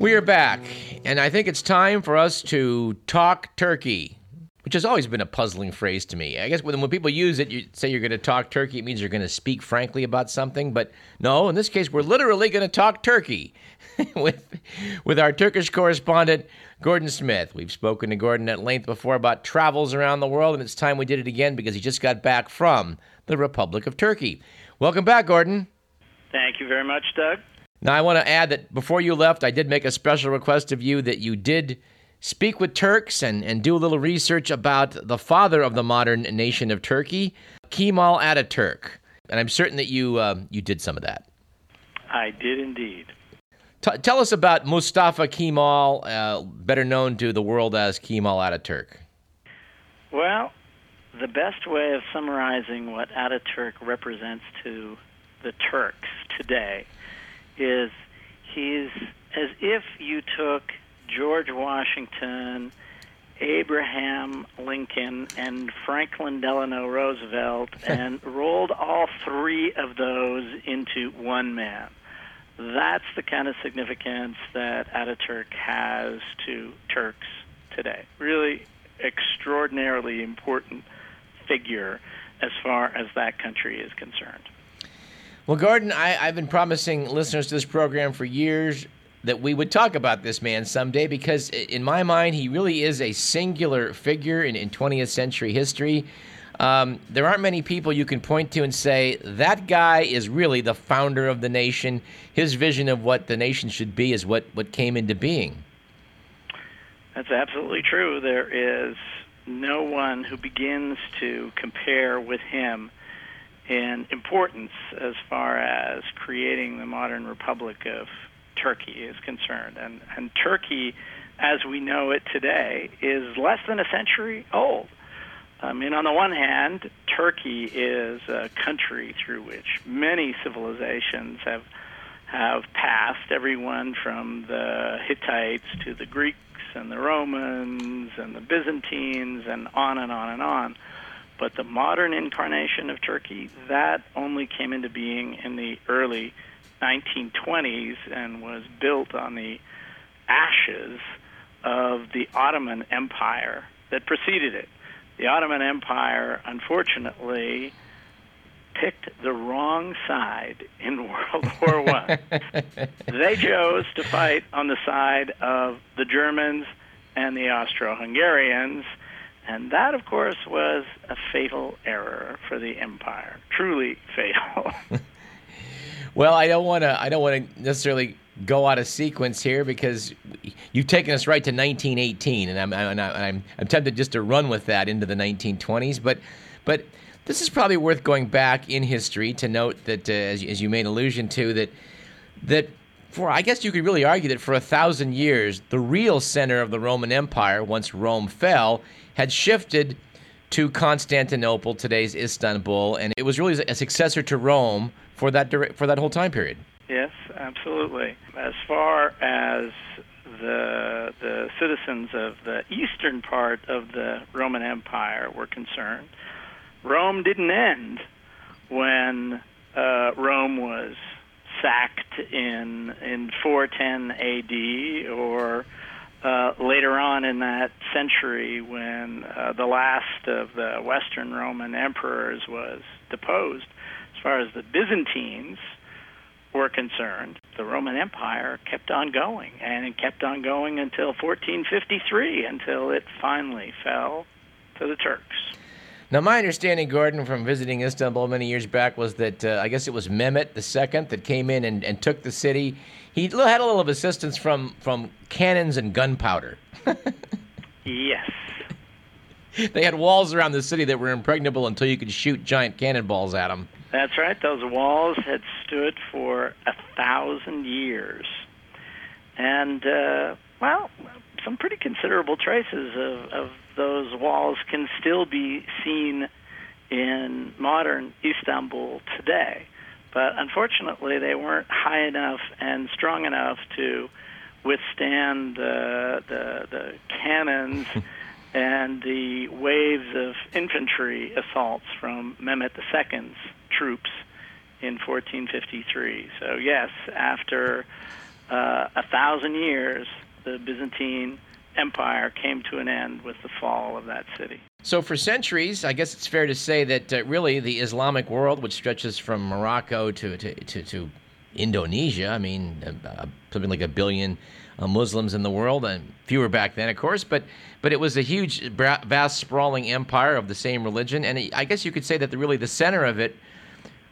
We are back, and I think it's time for us to talk turkey, which has always been a puzzling phrase to me. I guess when, when people use it, you say you're going to talk turkey, it means you're going to speak frankly about something. But no, in this case, we're literally going to talk turkey with, with our Turkish correspondent, Gordon Smith. We've spoken to Gordon at length before about travels around the world, and it's time we did it again because he just got back from the Republic of Turkey. Welcome back, Gordon. Thank you very much, Doug. Now, I want to add that before you left, I did make a special request of you that you did speak with Turks and, and do a little research about the father of the modern nation of Turkey, Kemal Ataturk. And I'm certain that you, uh, you did some of that. I did indeed. T- tell us about Mustafa Kemal, uh, better known to the world as Kemal Ataturk. Well, the best way of summarizing what Ataturk represents to the Turks today is he's as if you took George Washington, Abraham Lincoln, and Franklin Delano Roosevelt and rolled all three of those into one man. That's the kind of significance that Ataturk has to Turks today. Really extraordinarily important figure as far as that country is concerned. Well, Gordon, I, have been promising listeners to this program for years that we would talk about this man someday because, in my mind, he really is a singular figure in, in 20th century history. Um, there aren't many people you can point to and say, that guy is really the founder of the nation. His vision of what the nation should be is what, what came into being. That's absolutely true. There is no one who begins to compare with him in importance as far as creating the modern republic of Turkey is concerned. And, and Turkey, as we know it today, is less than a century old. I mean, on the one hand, Turkey is a country through which many civilizations have have passed. Everyone from the Hittites to the Greeks and the Romans and the Byzantines and on and on and on. But the modern incarnation of Turkey, that only came into being in the early 1920s and was built on the ashes of the Ottoman Empire that preceded it. The Ottoman Empire, unfortunately, picked the wrong side in World War One. they chose to fight on the side of the Germans and the Austro-Hungarians, and that, of course, was a fatal error for the empire. Truly fatal. well, I don't want to. I don't want to necessarily go out of sequence here because you've taken us right to 1918, and I'm, and I'm, I'm tempted just to run with that into the 1920s. But, but this is probably worth going back in history to note that, uh, as, as you made allusion to, that that for I guess you could really argue that for a thousand years, the real center of the Roman Empire, once Rome fell, had shifted to Constantinople, today's Istanbul, and it was really a successor to Rome for that for that whole time period. Yes, absolutely. As far as the the citizens of the eastern part of the Roman Empire were concerned, Rome didn't end when uh, Rome was sacked in in 410 A.D. or uh, later on in that century when uh, the last of the Western Roman emperors was deposed. As far as the Byzantines were concerned, the Roman Empire kept on going, and it kept on going until 1453, until it finally fell to the Turks. Now, my understanding, Gordon, from visiting Istanbul many years back, was that uh, I guess it was Mehmet II that came in and, and took the city. He had a little of assistance from, from cannons and gunpowder. yes. They had walls around the city that were impregnable until you could shoot giant cannonballs at them. That's right. Those walls had stood for a thousand years. And, uh, well, some pretty considerable traces of, of those walls can still be seen in modern Istanbul today. But unfortunately, they weren't high enough and strong enough to withstand the, the, the cannons and the waves of infantry assaults from Mehmet II's troops in 1453. So, yes, after uh, a thousand years, the Byzantine Empire came to an end with the fall of that city. So, for centuries, I guess it's fair to say that uh, really the Islamic world, which stretches from Morocco to, to, to, to Indonesia, I mean, uh, something like a billion uh, Muslims in the world, and fewer back then, of course, but, but it was a huge, vast, sprawling empire of the same religion. And I guess you could say that the, really the center of it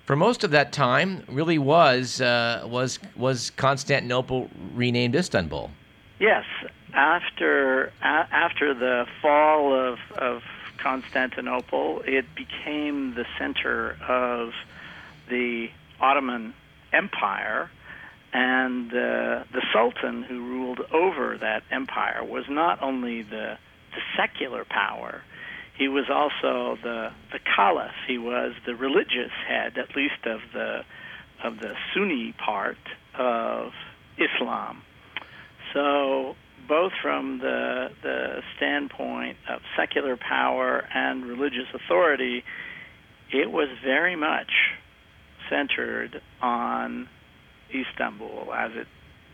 for most of that time really was uh, was was Constantinople renamed Istanbul. Yes, after a- after the fall of of Constantinople, it became the center of the Ottoman Empire, and uh, the Sultan who ruled over that empire was not only the the secular power he was also the the caliph. He was the religious head, at least of the of the Sunni part of Islam. So both from the the standpoint of secular power and religious authority, it was very much centered on Istanbul as it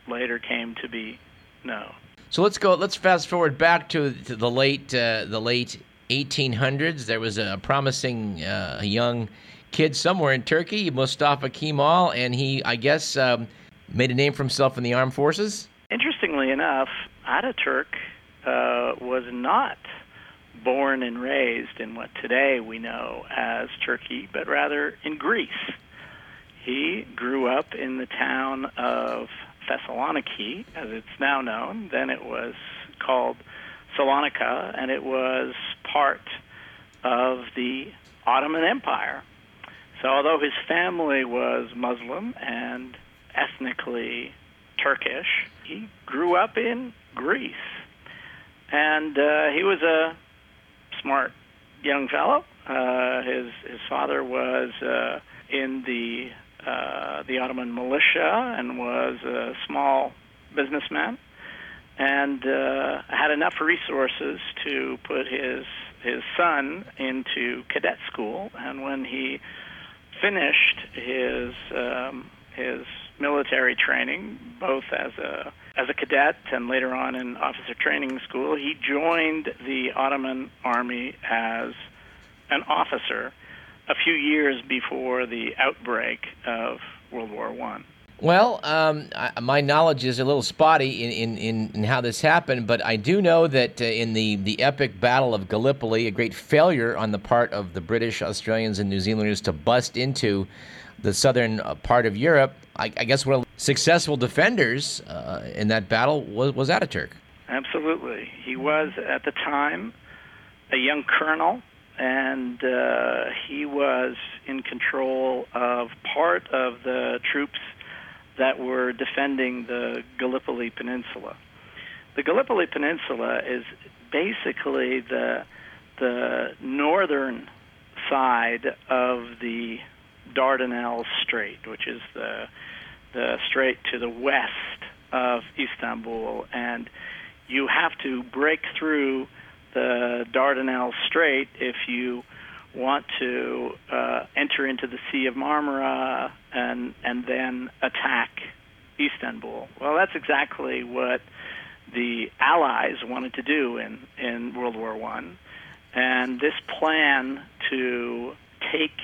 later came to be known. So let's go. Let's fast forward back to, to the late uh, the late 1800s. There was a promising uh, young kid somewhere in Turkey, Mustafa Kemal, and he, I guess, um, made a name for himself in the armed forces. Interestingly enough, Ataturk uh, was not born and raised in what today we know as Turkey, but rather in Greece. He grew up in the town of Thessaloniki, as it's now known. Then it was called Salonika, and it was part of the Ottoman Empire. So, although his family was Muslim and ethnically Turkish, he grew up in Greece. And uh, he was a smart young fellow. Uh, his his father was uh, in the uh, the Ottoman militia and was a small businessman and uh, had enough resources to put his his son into cadet school. And when he finished his um, his military training, both as a as a cadet and later on in officer training school, he joined the Ottoman army as an officer a few years before the outbreak of World War One. Well, um, I, my knowledge is a little spotty in, in, in, how this happened, but I do know that uh, in the, the epic Battle of Gallipoli, a great failure on the part of the British, Australians, and New Zealanders to bust into the southern uh, part of Europe, I, I guess one of the successful defenders uh, in that battle was, was Ataturk. Absolutely. He was, at the time, a young colonel, and uh, he was in control of part of the troops that were defending the Gallipoli Peninsula. The Gallipoli Peninsula is basically the the northern side of the Dardanelles Strait, which is the the strait to the west of Istanbul, and you have to break through the Dardanelles Strait if you want to uh, enter into the Sea of Marmara and and then attack Istanbul. Well, that's exactly what the Allies wanted to do in in World War One, and this plan to take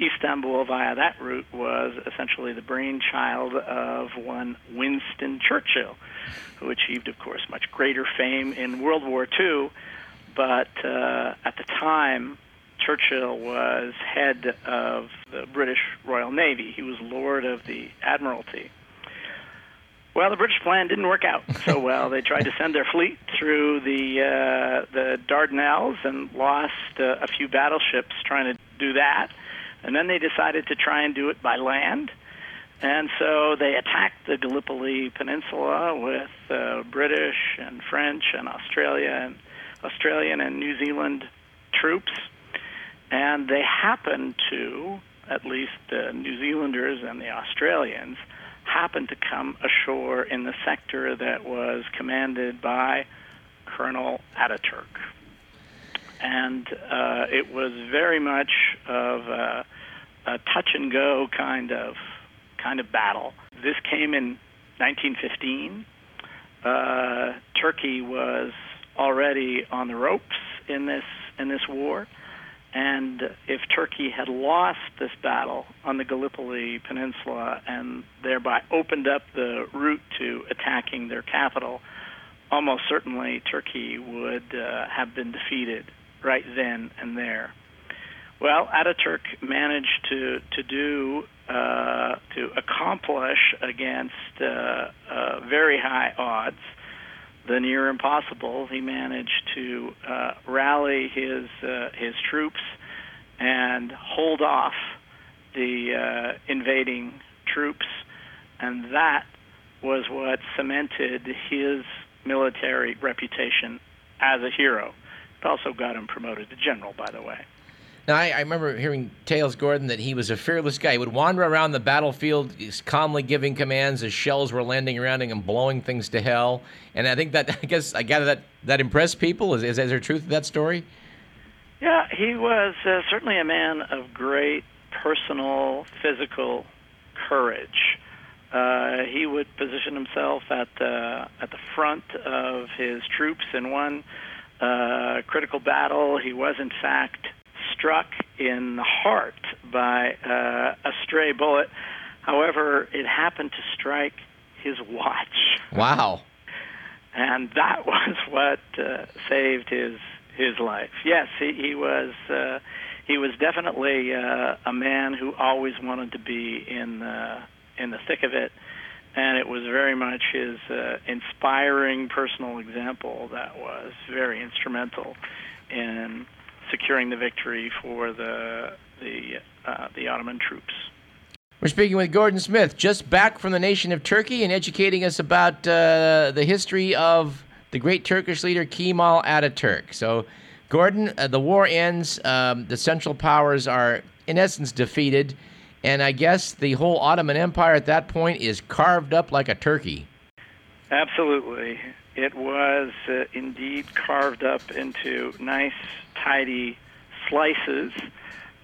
Istanbul via that route was essentially the brainchild of one Winston Churchill, who achieved, of course, much greater fame in World War II. But uh, at the time, Churchill was head of the British Royal Navy. He was Lord of the Admiralty. Well, the British plan didn't work out so well. They tried to send their fleet through the uh, the Dardanelles and lost uh, a few battleships trying to do that. And then they decided to try and do it by land. And so they attacked the Gallipoli Peninsula with uh, British and French and Australia and Australian and New Zealand troops and they happened to, at least the New Zealanders and the Australians, happened to come ashore in the sector that was commanded by Colonel Ataturk. And uh, it was very much of a, a touch and go kind of kind of battle. This came in 1915. Uh, Turkey was already on the ropes in this in this war, and if Turkey had lost this battle on the Gallipoli Peninsula and thereby opened up the route to attacking their capital, almost certainly Turkey would uh, have been defeated right then and there. Well, Ataturk managed to to do uh, to accomplish against uh, uh, very high odds the near impossible. He managed to uh, rally his uh, his troops and hold off the uh, invading troops, and that was what cemented his military reputation as a hero. It also got him promoted to general, by the way. Now, I, I, remember hearing tales, Gordon, that he was a fearless guy. He would wander around the battlefield, calmly giving commands as shells were landing around him and blowing things to hell. And I think that, I guess, I gather that that impressed people. Is, is, is there truth to that story? Yeah, he was uh, certainly a man of great personal, physical courage. Uh, he would position himself at the at the front of his troops in one uh, critical battle. He was, in fact, struck in the heart by uh, a stray bullet. However, it happened to strike his watch. Wow. and that was what uh, saved his his life. Yes, he, he was uh, he was definitely uh, a man who always wanted to be in the in the thick of it, and it was very much his uh, inspiring personal example that was very instrumental in securing the victory for the the uh, the Ottoman troops. We're speaking with Gordon Smith, just back from the nation of Turkey and educating us about uh, the history of the great Turkish leader Kemal Ataturk. So, Gordon, uh, the war ends. Um, the Central Powers are, in essence, defeated. And I guess the whole Ottoman Empire at that point is carved up like a turkey. Absolutely. It was uh, indeed carved up into nice, tidy slices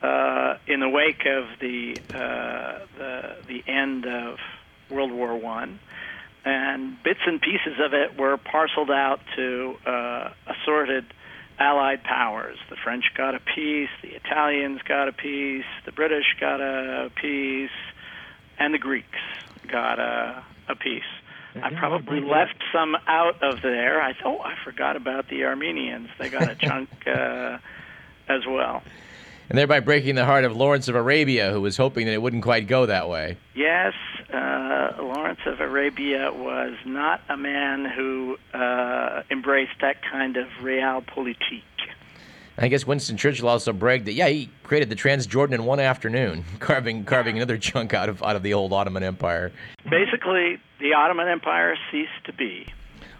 uh, in the wake of the, uh, the the end of World War One, and bits and pieces of it were parceled out to uh, assorted Allied powers. The French got a piece, the Italians got a piece, the British got a piece, and the Greeks got a, a piece. I probably left some out of there. I oh, I forgot about the Armenians. They got a chunk uh, as well. And thereby breaking the heart of Lawrence of Arabia, who was hoping that it wouldn't quite go that way. Yes, uh, Lawrence of Arabia was not a man who uh, embraced that kind of realpolitik. I guess Winston Churchill also bragged that yeah he created the Transjordan in one afternoon, carving carving another chunk out of out of the old Ottoman Empire. Basically, the Ottoman Empire ceased to be.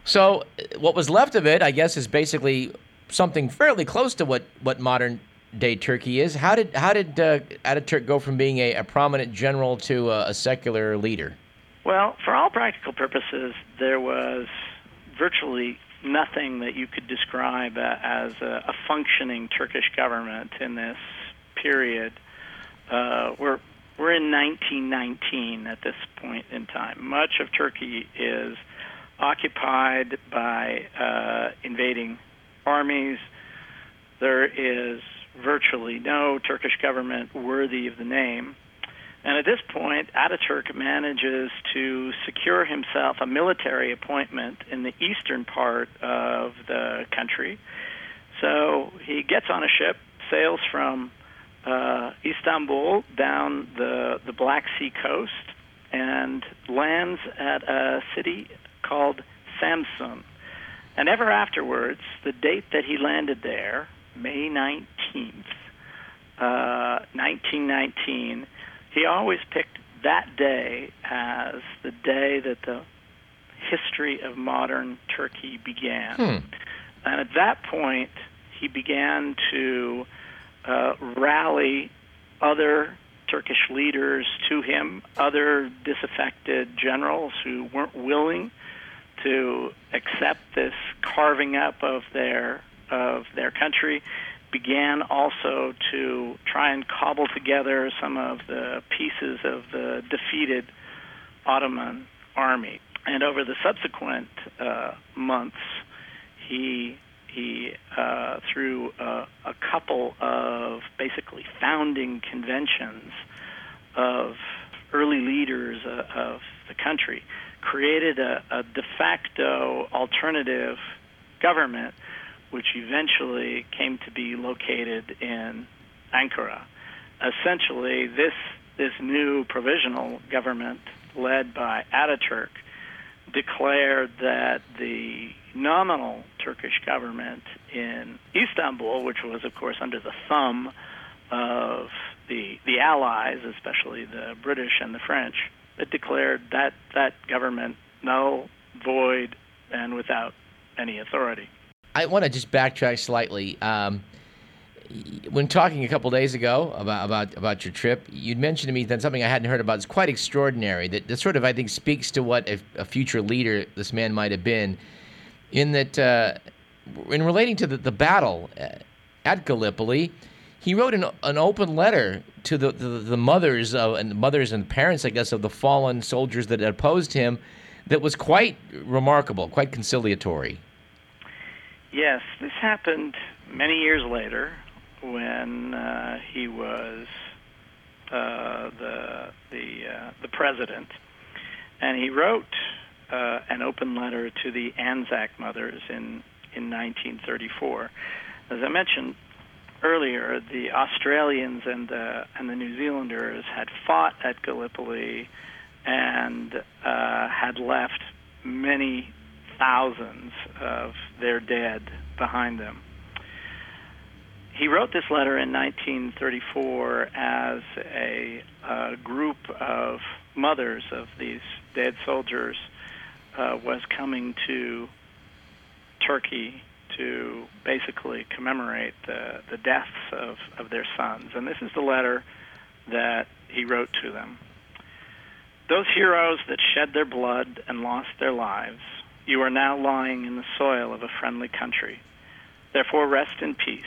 So what was left of it, I guess, is basically something fairly close to what what modern day Turkey is. How did how did uh, Ataturk go from being a, a prominent general to a, a secular leader? Well, for all practical purposes, there was virtually nothing that you could describe uh, as a, a, functioning Turkish government in this period. Uh, we're we're in 1919 at this point in time. Much of Turkey is occupied by uh, invading armies. There is virtually no Turkish government worthy of the name. And at this point, Ataturk manages to secure himself a military appointment in the eastern part of the country. So he gets on a ship, sails from uh, Istanbul down the, the Black Sea coast, and lands at a city called Samsun. And ever afterwards, the date that he landed there, May 19th, uh, 1919, he always picked that day as the day that the history of modern Turkey began. Hmm. And at that point, he began to uh, rally other Turkish leaders to him, other disaffected generals who weren't willing to accept this carving up of their of their country began also to try and cobble together some of the pieces of the defeated Ottoman army. and over the subsequent uh, months, he he uh, through a, a couple of basically founding conventions of early leaders uh, of the country, created a, a de facto alternative government, which eventually came to be located in Ankara. Essentially, this this new provisional government led by Ataturk declared that the nominal Turkish government in Istanbul, which was, of course, under the thumb of the the Allies, especially the British and the French, it declared that that government null, void, and without any authority. I want to just backtrack slightly. Um, when talking a couple days ago about, about about your trip, you'd mentioned to me that something I hadn't heard about is quite extraordinary. That, that sort of I think speaks to what a, a future leader this man might have been, in that uh, in relating to the, the battle at Gallipoli, he wrote an, an open letter to the, the, the mothers of, and mothers and parents, I guess, of the fallen soldiers that opposed him, that was quite remarkable, quite conciliatory. Yes, this happened many years later when uh, he was uh, the the uh, the president, and he wrote uh, an open letter to the Anzac mothers in in 1934. As I mentioned earlier, the Australians and the and the New Zealanders had fought at Gallipoli and uh, had left many thousands of their dead behind them he wrote this letter in 1934 as a, a group of mothers of these dead soldiers uh, was coming to Turkey to basically commemorate the, the deaths of, of their sons. And this is the letter that he wrote to them. Those heroes that shed their blood and lost their lives, you are now lying in the soil of a friendly country. Therefore, rest in peace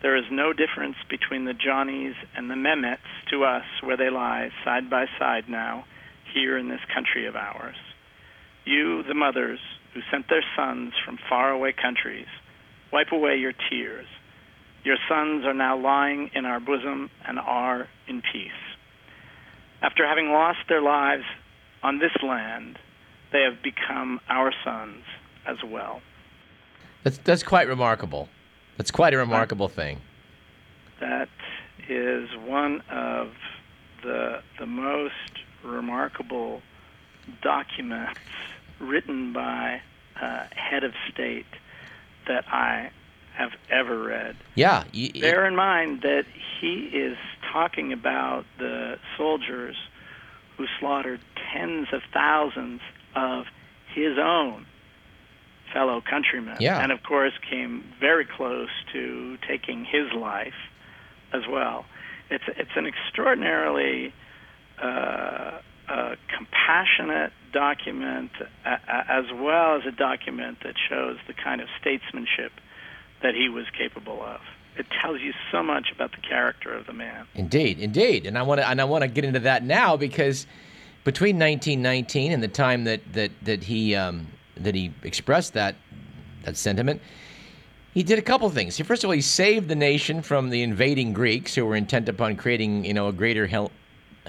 there is no difference between the Johnnies and the Mehmets to us where they lie side by side now, here in this country of ours. You, the mothers, who sent their sons from faraway countries, wipe away your tears. Your sons are now lying in our bosom and are in peace. After having lost their lives on this land, they have become our sons as well. That's, that's quite remarkable. That's quite a remarkable thing. That is one of the the most remarkable documents written by a head of state that I have ever read. Yeah. Bear in mind that he is talking about the soldiers who slaughtered tens of thousands of his own fellow countrymen. Yeah. And of course, came very close to taking his life as well. It's it's an extraordinarily uh, compassionate document, as well as a document that shows the kind of statesmanship that he was capable of. It tells you so much about the character of the man. Indeed, indeed, and I want to and I want to get into that now because between 1919 and the time that that that he um, that he expressed that that sentiment, he did a couple things. He, first of all, he saved the nation from the invading Greeks who were intent upon creating, you know, a greater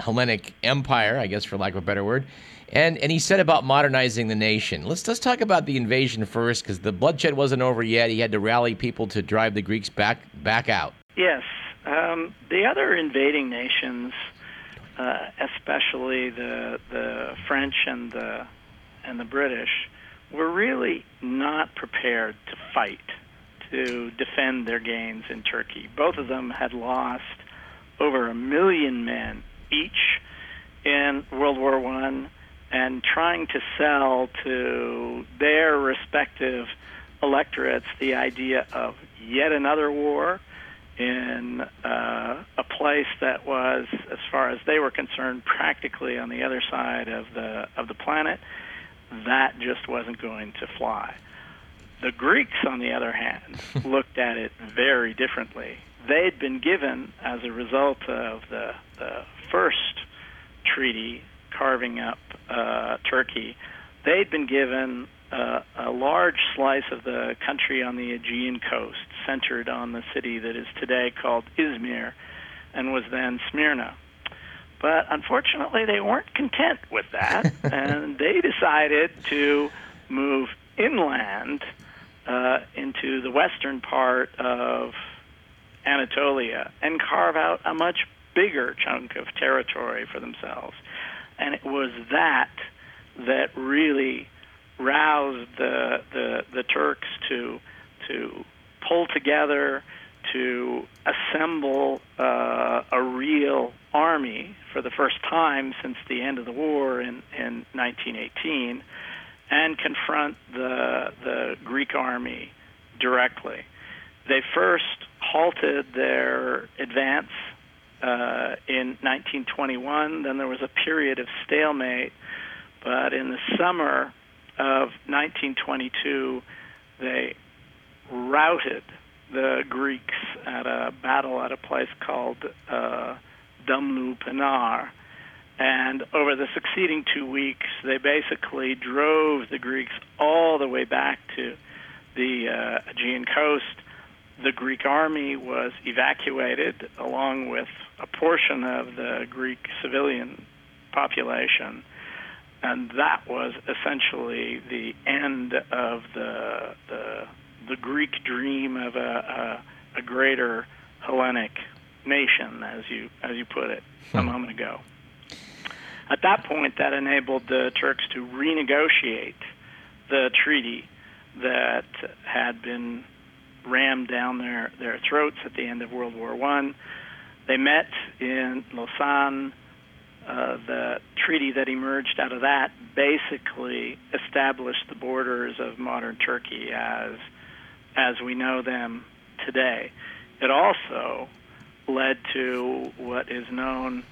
Hellenic empire, I guess, for lack of a better word. And and he said about modernizing the nation. Let's let's talk about the invasion first, because the bloodshed wasn't over yet. He had to rally people to drive the Greeks back back out. Yes, um, the other invading nations, uh, especially the the French and the and the British, were really not prepared to fight to defend their gains in Turkey. Both of them had lost over a million men each in World War One, and trying to sell to their respective electorates the idea of yet another war in uh, a place that was, as far as they were concerned, practically on the other side of the of the planet that just wasn't going to fly. The Greeks, on the other hand, looked at it very differently. They'd been given, as a result of the, the first treaty carving up uh, Turkey, they'd been given uh, a large slice of the country on the Aegean coast, centered on the city that is today called Izmir and was then Smyrna. But unfortunately, they weren't content with that, and they decided to move inland uh, into the western part of Anatolia and carve out a much bigger chunk of territory for themselves. And it was that that really roused the the, the Turks to to pull together to assemble uh, a real army for the first time since the end of the war in, in 1918 and confront the, the Greek army directly. They first halted their advance uh, in 1921. Then there was a period of stalemate. But in the summer of 1922, they routed the Greeks at a battle at a place called uh, Dumlupinar. And over the succeeding two weeks, they basically drove the Greeks all the way back to the uh, Aegean coast. The Greek army was evacuated along with a portion of the Greek civilian population. And that was essentially the end of the, the the Greek dream of a, a, a greater Hellenic nation, as you as you put it hmm. a moment ago. At that point, that enabled the Turks to renegotiate the treaty that had been rammed down their, their throats at the end of World War One. They met in Lausanne. Uh, the treaty that emerged out of that basically established the borders of modern Turkey as as we know them today. It also led to what is known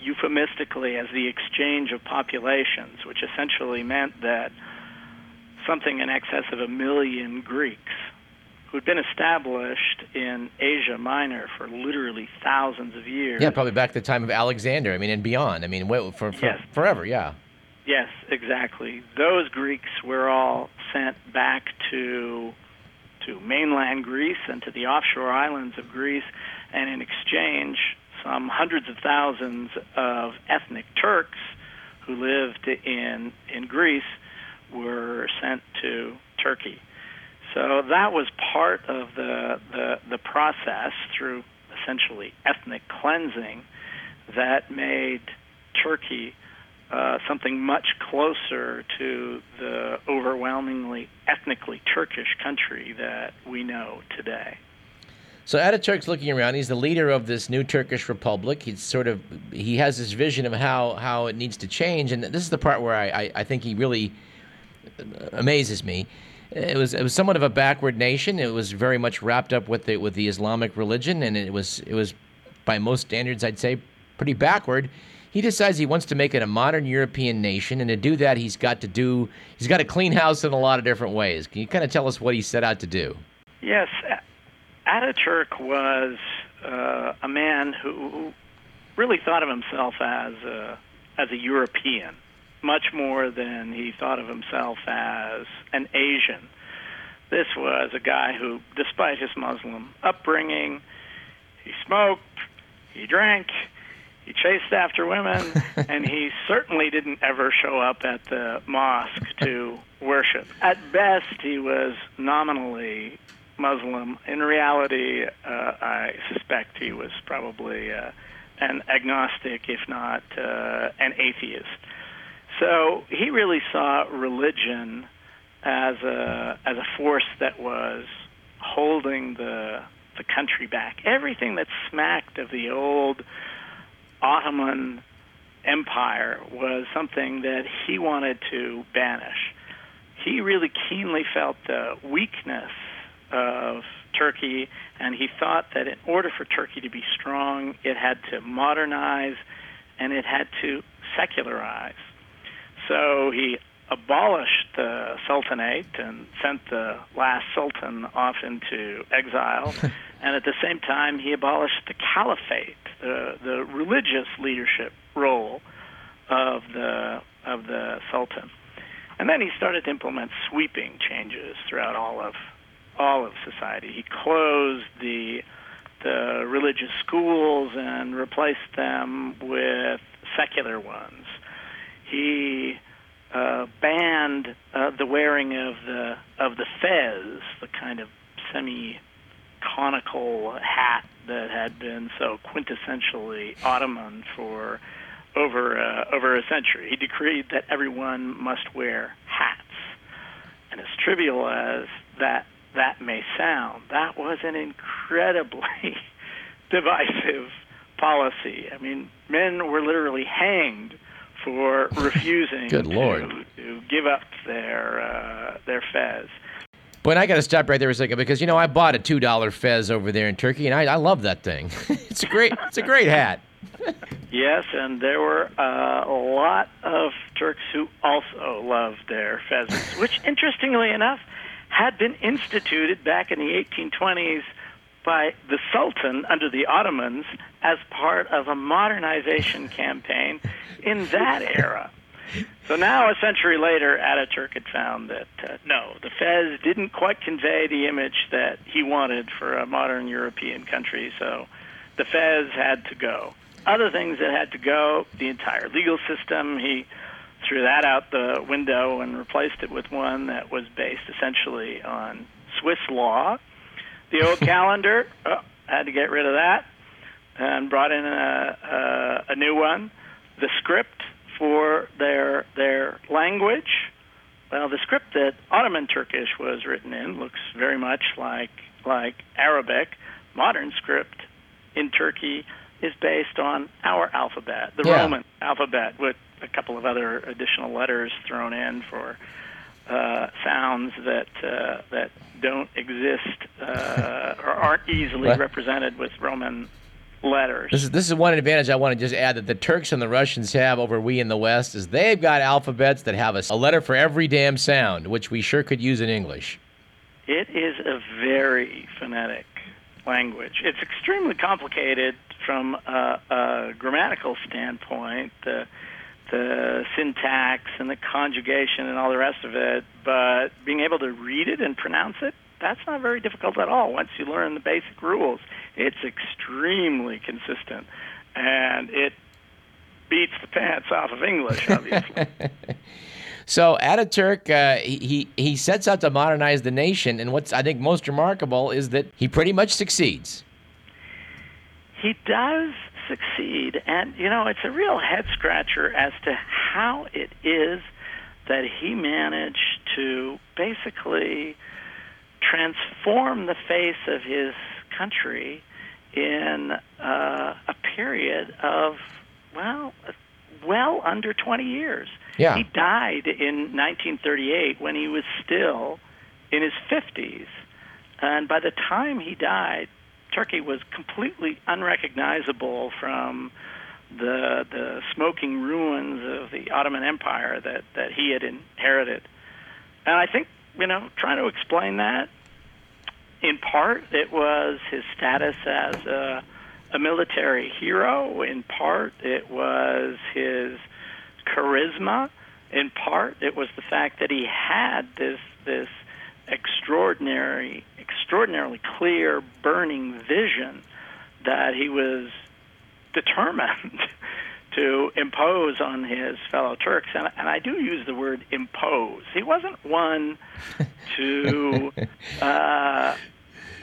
euphemistically as the exchange of populations, which essentially meant that something in excess of a million Greeks who'd been established in Asia Minor for literally thousands of years. Yeah, probably back to the time of Alexander. I mean, and beyond. I mean, for, for yes. forever. Yeah. Yes, exactly. Those Greeks were all sent back to to mainland Greece and to the offshore islands of Greece, and in exchange, some hundreds of thousands of ethnic Turks who lived in in Greece were sent to Turkey. So that was part of the the, the process through essentially ethnic cleansing that made Turkey uh, something much closer to the overwhelmingly ethnically Turkish country that we know today. So Ataturk's looking around. He's the leader of this new Turkish republic. He's sort of he has this vision of how how it needs to change, and this is the part where I, I, I think he really amazes me. It was it was somewhat of a backward nation. It was very much wrapped up with the with the Islamic religion, and it was it was by most standards, I'd say, pretty backward he decides he wants to make it a modern European nation, and to do that, he's got to do he's got to clean house in a lot of different ways. Can you kind of tell us what he set out to do? Yes, Ataturk was uh, a man who really thought of himself as a, as a European, much more than he thought of himself as an Asian. This was a guy who, despite his Muslim upbringing, he smoked, he drank, he chased after women, and he certainly didn't ever show up at the mosque to worship. At best, he was nominally Muslim. In reality, uh, I suspect he was probably uh, an agnostic, if not uh, an atheist. So he really saw religion as a as a force that was holding the the country back. Everything that smacked of the old Ottoman Empire was something that he wanted to banish. He really keenly felt the weakness of Turkey, and he thought that in order for Turkey to be strong, it had to modernize and it had to secularize. So he abolished the sultanate and sent the last sultan off into exile, and at the same time, he abolished the caliphate the the religious leadership role of the of the sultan. And then he started to implement sweeping changes throughout all of all of society. He closed the the religious schools and replaced them with secular ones. He uh, banned uh, the wearing of the of the fez, the kind of semi conical hat that had been so quintessentially Ottoman for over uh, over a century. He decreed that everyone must wear hats, and as trivial as that that may sound, that was an incredibly divisive policy. I mean, men were literally hanged for refusing Good Lord. To, to give up their uh, their fez. But I got to stop right there a second because you know I bought a two dollar fez over there in Turkey, and I, I love that thing. it's a great it's a great hat. yes, and there were uh, a lot of Turks who also loved their fezzes, which, interestingly enough, had been instituted back in the 1820s by the Sultan under the Ottomans as part of a modernization campaign in that era. So now, a century later, Ataturk had found that uh, no, the Fez didn't quite convey the image that he wanted for a modern European country, so the Fez had to go. Other things that had to go, the entire legal system, he threw that out the window and replaced it with one that was based essentially on Swiss law. The old calendar, oh, had to get rid of that and brought in a, a, a new one. The script for their their language. Well, the script that Ottoman Turkish was written in looks very much like like Arabic. Modern script in Turkey is based on our alphabet, the Yeah. Roman alphabet, with a couple of other additional letters thrown in for uh, sounds that uh, that don't exist uh, or aren't easily represented with Roman letters. This is this is one advantage I want to just add that the Turks and the Russians have over we in the West is they've got alphabets that have a, a letter for every damn sound, which we sure could use in English. It is a very phonetic language. It's extremely complicated from a, a grammatical standpoint, the, the syntax and the conjugation and all the rest of it, but being able to read it and pronounce it, that's not very difficult at all. Once you learn the basic rules, it's extremely consistent. And it beats the pants off of English, obviously. So Ataturk, uh, he, he he sets out to modernize the nation, and what's I think most remarkable is that he pretty much succeeds. he does succeed and you know it's a real head scratcher as to how it is that he managed to basically transform the face of his country in uh, a period of well well under 20 years Yeah. he died in 1938 when he was still in his 50s and by the time he died Turkey was completely unrecognizable from the the smoking ruins of the Ottoman Empire that that he had inherited. And I think you know trying to explain that in part it was his status as a, a military hero. In part it was his charisma. In part it was the fact that he had this this extraordinary, extraordinarily clear, burning vision that he was determined to impose on his fellow Turks. And, and I do use the word impose. He wasn't one to, uh,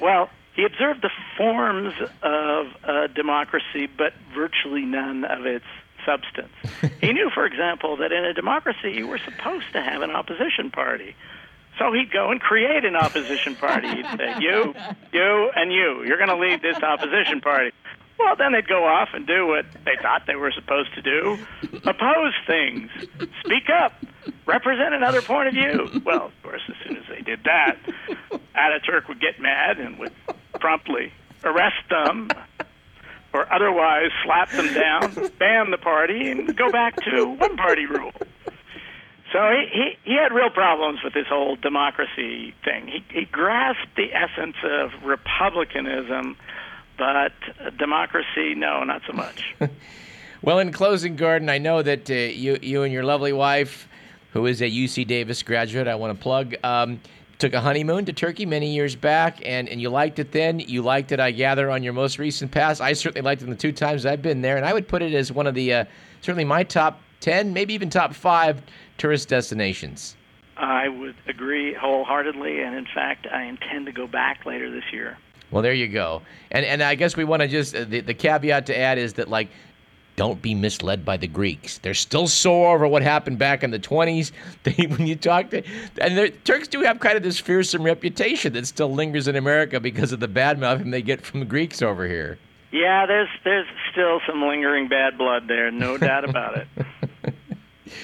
well, he observed the forms of uh, democracy, but virtually none of its substance. he knew, for example, that in a democracy you were supposed to have an opposition party. So he'd go and create an opposition party. He'd say, "You, you, and you. You're going to lead this opposition party." Well, then they'd go off and do what they thought they were supposed to do: oppose things, speak up, represent another point of view. Well, of course, as soon as they did that, Ataturk would get mad and would promptly arrest them, or otherwise slap them down, ban the party, and go back to one-party rule. So he, he, he had real problems with this whole democracy thing. He, he grasped the essence of republicanism, but democracy, no, not so much. Well, in closing, Gordon, I know that uh, you you and your lovely wife who is a UC Davis graduate. I want to plug. Um, took a honeymoon to Turkey many years back, and, and you liked it then. You liked it, I gather, on your most recent pass. I certainly liked it in the two times I've been there, and I would put it as one of the uh, certainly my top 10, maybe even top five tourist destinations. I would agree wholeheartedly, and in fact, I intend to go back later this year. Well, there you go. And and I guess we want to just uh, the, the caveat to add is that like don't be misled by the Greeks. They're still sore over what happened back in the 20s. They, when you talk to, and the Turks do have kind of this fearsome reputation that still lingers in America because of the bad mouthing they get from the Greeks over here. Yeah, there's there's still some lingering bad blood there, no doubt about it.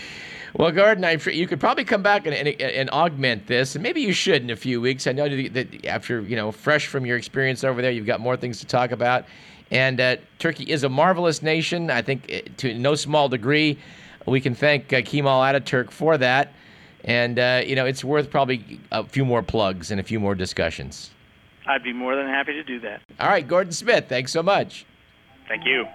Well, Gordon, I, you could probably come back and, and, and, augment this, and maybe you should in a few weeks. I know that after you know, fresh from your experience over there, you've got more things to talk about. And uh, Turkey is a marvelous nation. I think uh, to no small degree, we can thank uh, Kemal Ataturk for that. And uh, you know, it's worth probably a few more plugs and a few more discussions. I'd be more than happy to do that. All right, Gordon Smith, thanks so much. Thank you.